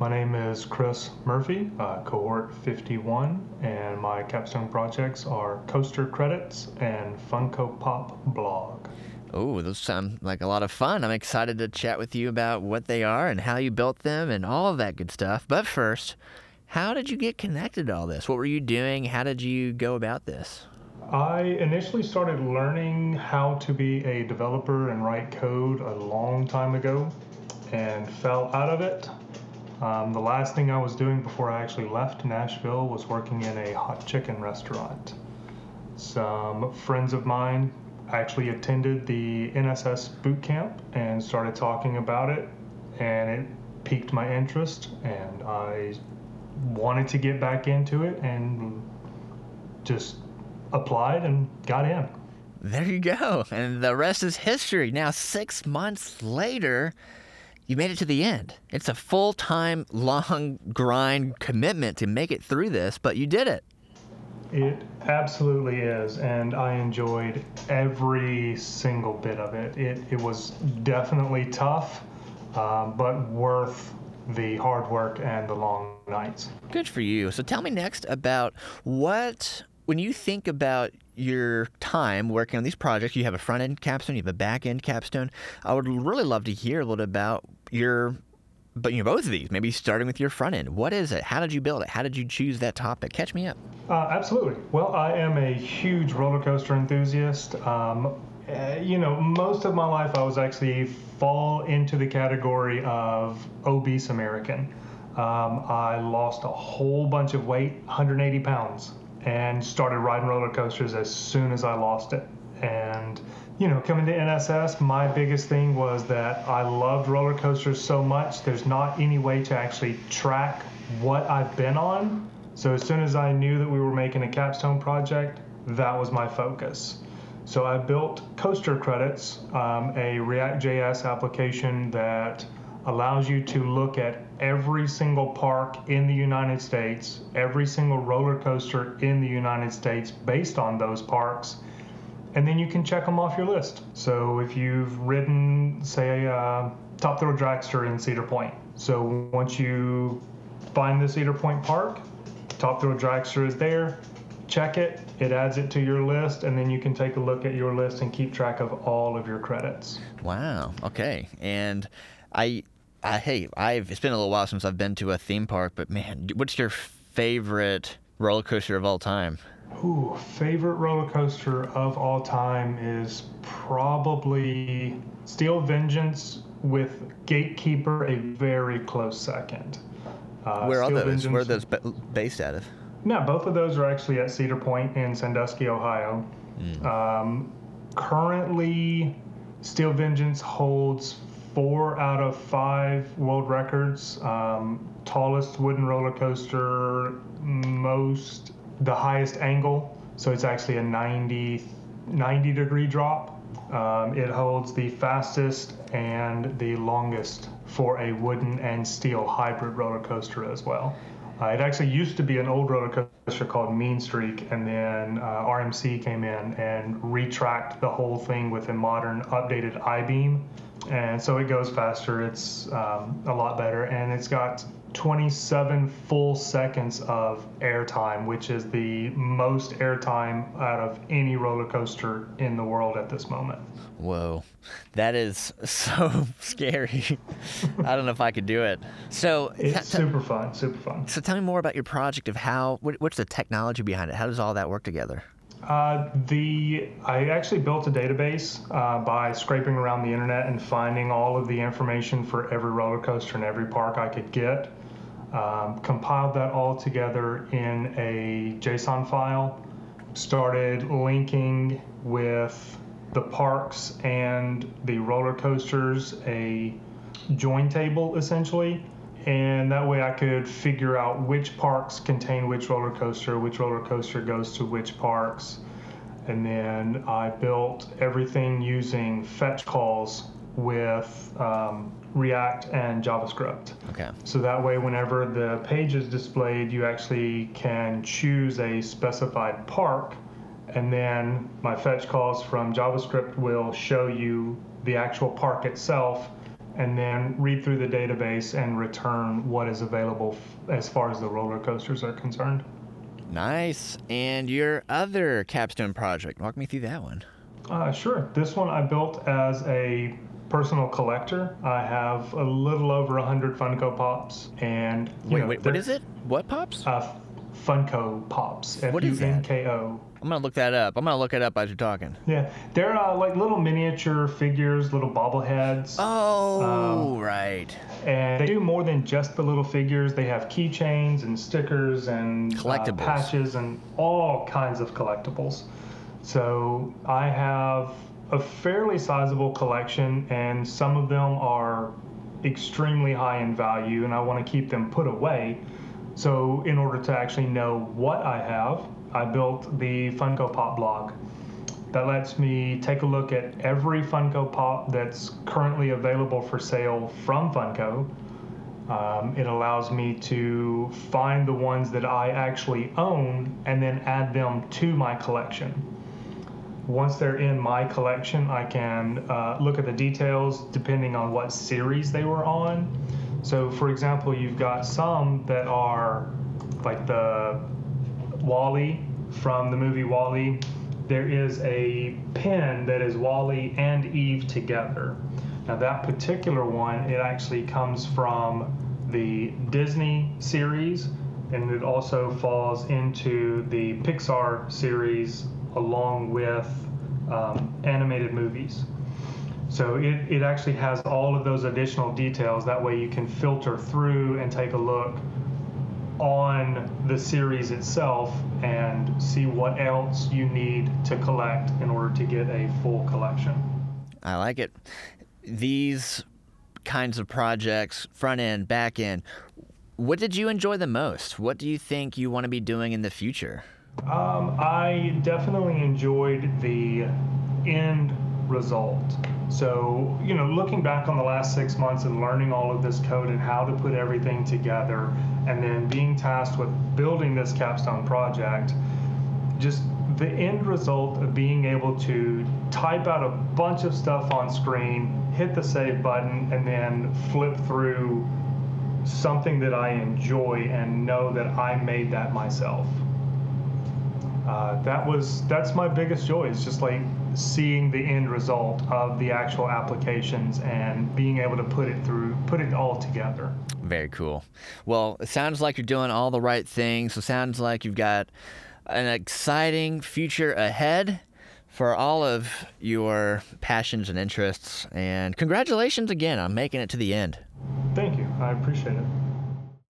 My name is Chris Murphy, uh, cohort 51, and my capstone projects are Coaster Credits and Funko Pop Blog. Oh, those sound like a lot of fun. I'm excited to chat with you about what they are and how you built them and all of that good stuff. But first, how did you get connected to all this? What were you doing? How did you go about this? I initially started learning how to be a developer and write code a long time ago and fell out of it. Um, the last thing I was doing before I actually left Nashville was working in a hot chicken restaurant. Some friends of mine actually attended the NSS boot camp and started talking about it, and it piqued my interest, and I wanted to get back into it and just applied and got in. There you go. And the rest is history. Now, six months later, you made it to the end. It's a full time, long grind commitment to make it through this, but you did it. It absolutely is, and I enjoyed every single bit of it. It, it was definitely tough, um, but worth the hard work and the long nights. Good for you. So tell me next about what when you think about your time working on these projects, you have a front end capstone, you have a back end capstone. I would really love to hear a little bit about your, but you know, both of these. Maybe starting with your front end. What is it? How did you build it? How did you choose that topic? Catch me up. Uh, absolutely. Well, I am a huge roller coaster enthusiast. Um, uh, you know, most of my life I was actually fall into the category of obese American. Um, I lost a whole bunch of weight, 180 pounds, and started riding roller coasters as soon as I lost it. And you know, coming to NSS, my biggest thing was that I loved roller coasters so much. There's not any way to actually track what I've been on. So as soon as I knew that we were making a capstone project, that was my focus. So I built Coaster Credits, um, a React.js application that allows you to look at every single park in the United States, every single roller coaster in the United States based on those parks, and then you can check them off your list. So if you've ridden, say, uh, Top Thrill Dragster in Cedar Point, so once you find the Cedar Point Park, Top Thrill Dragster is there. Check it, it adds it to your list, and then you can take a look at your list and keep track of all of your credits. Wow. Okay. And I, I hey, I've it's been a little while since I've been to a theme park, but man, what's your favorite roller coaster of all time? Ooh, favorite roller coaster of all time is probably Steel Vengeance with Gatekeeper a very close second. Uh, Where are those? Vengeance, Where are those based out of? No, both of those are actually at Cedar Point in Sandusky, Ohio. Mm. Um, currently, Steel Vengeance holds four out of five world records. Um, tallest wooden roller coaster, most, the highest angle. So it's actually a 90, 90 degree drop. Um, it holds the fastest and the longest for a wooden and steel hybrid roller coaster as well. Uh, it actually used to be an old roller coaster called Mean Streak, and then uh, RMC came in and retracked the whole thing with a modern, updated I beam and so it goes faster. It's um, a lot better, and it's got 27 full seconds of airtime, which is the most airtime out of any roller coaster in the world at this moment. Whoa, that is so scary. I don't know if I could do it. So it's t- super fun, super fun. So tell me more about your project of how. What's the technology behind it? How does all that work together? Uh, the I actually built a database uh, by scraping around the internet and finding all of the information for every roller coaster in every park I could get. Um, compiled that all together in a JSON file. Started linking with the parks and the roller coasters, a join table essentially and that way I could figure out which parks contain which roller coaster, which roller coaster goes to which parks. And then I built everything using fetch calls with um, React and JavaScript. Okay. So that way, whenever the page is displayed, you actually can choose a specified park, and then my fetch calls from JavaScript will show you the actual park itself and then read through the database and return what is available f- as far as the roller coasters are concerned. Nice. And your other capstone project, walk me through that one. Uh, sure. This one I built as a personal collector. I have a little over 100 Funko Pops. And Wait, know, wait, what it? What pops? Uh, Funko Pops. F What U? N K O. I'm gonna look that up. I'm gonna look it up as you're talking. Yeah, they're uh, like little miniature figures, little bobbleheads. Oh, Um, right. And they do more than just the little figures. They have keychains and stickers and uh, Collectibles. patches and all kinds of collectibles. So I have a fairly sizable collection, and some of them are extremely high in value, and I want to keep them put away. So, in order to actually know what I have, I built the Funko Pop blog that lets me take a look at every Funko Pop that's currently available for sale from Funko. Um, it allows me to find the ones that I actually own and then add them to my collection. Once they're in my collection, I can uh, look at the details depending on what series they were on. So, for example, you've got some that are like the WALL-E from the movie WALL-E. There is a pin that is WALL-E and Eve together. Now, that particular one, it actually comes from the Disney series, and it also falls into the Pixar series along with um, animated movies. So it, it actually has all of those additional details. That way you can filter through and take a look on the series itself and see what else you need to collect in order to get a full collection. I like it. These kinds of projects, front end, back end, what did you enjoy the most? What do you think you want to be doing in the future? Um, I definitely enjoyed the end result. So, you know, looking back on the last six months and learning all of this code and how to put everything together, and then being tasked with building this capstone project, just the end result of being able to type out a bunch of stuff on screen, hit the save button, and then flip through something that I enjoy and know that I made that myself. Uh, that was that's my biggest joy. It's just like seeing the end result of the actual applications and being able to put it through, put it all together. Very cool. Well, it sounds like you're doing all the right things. It sounds like you've got an exciting future ahead for all of your passions and interests. And congratulations again on making it to the end. Thank you. I appreciate it.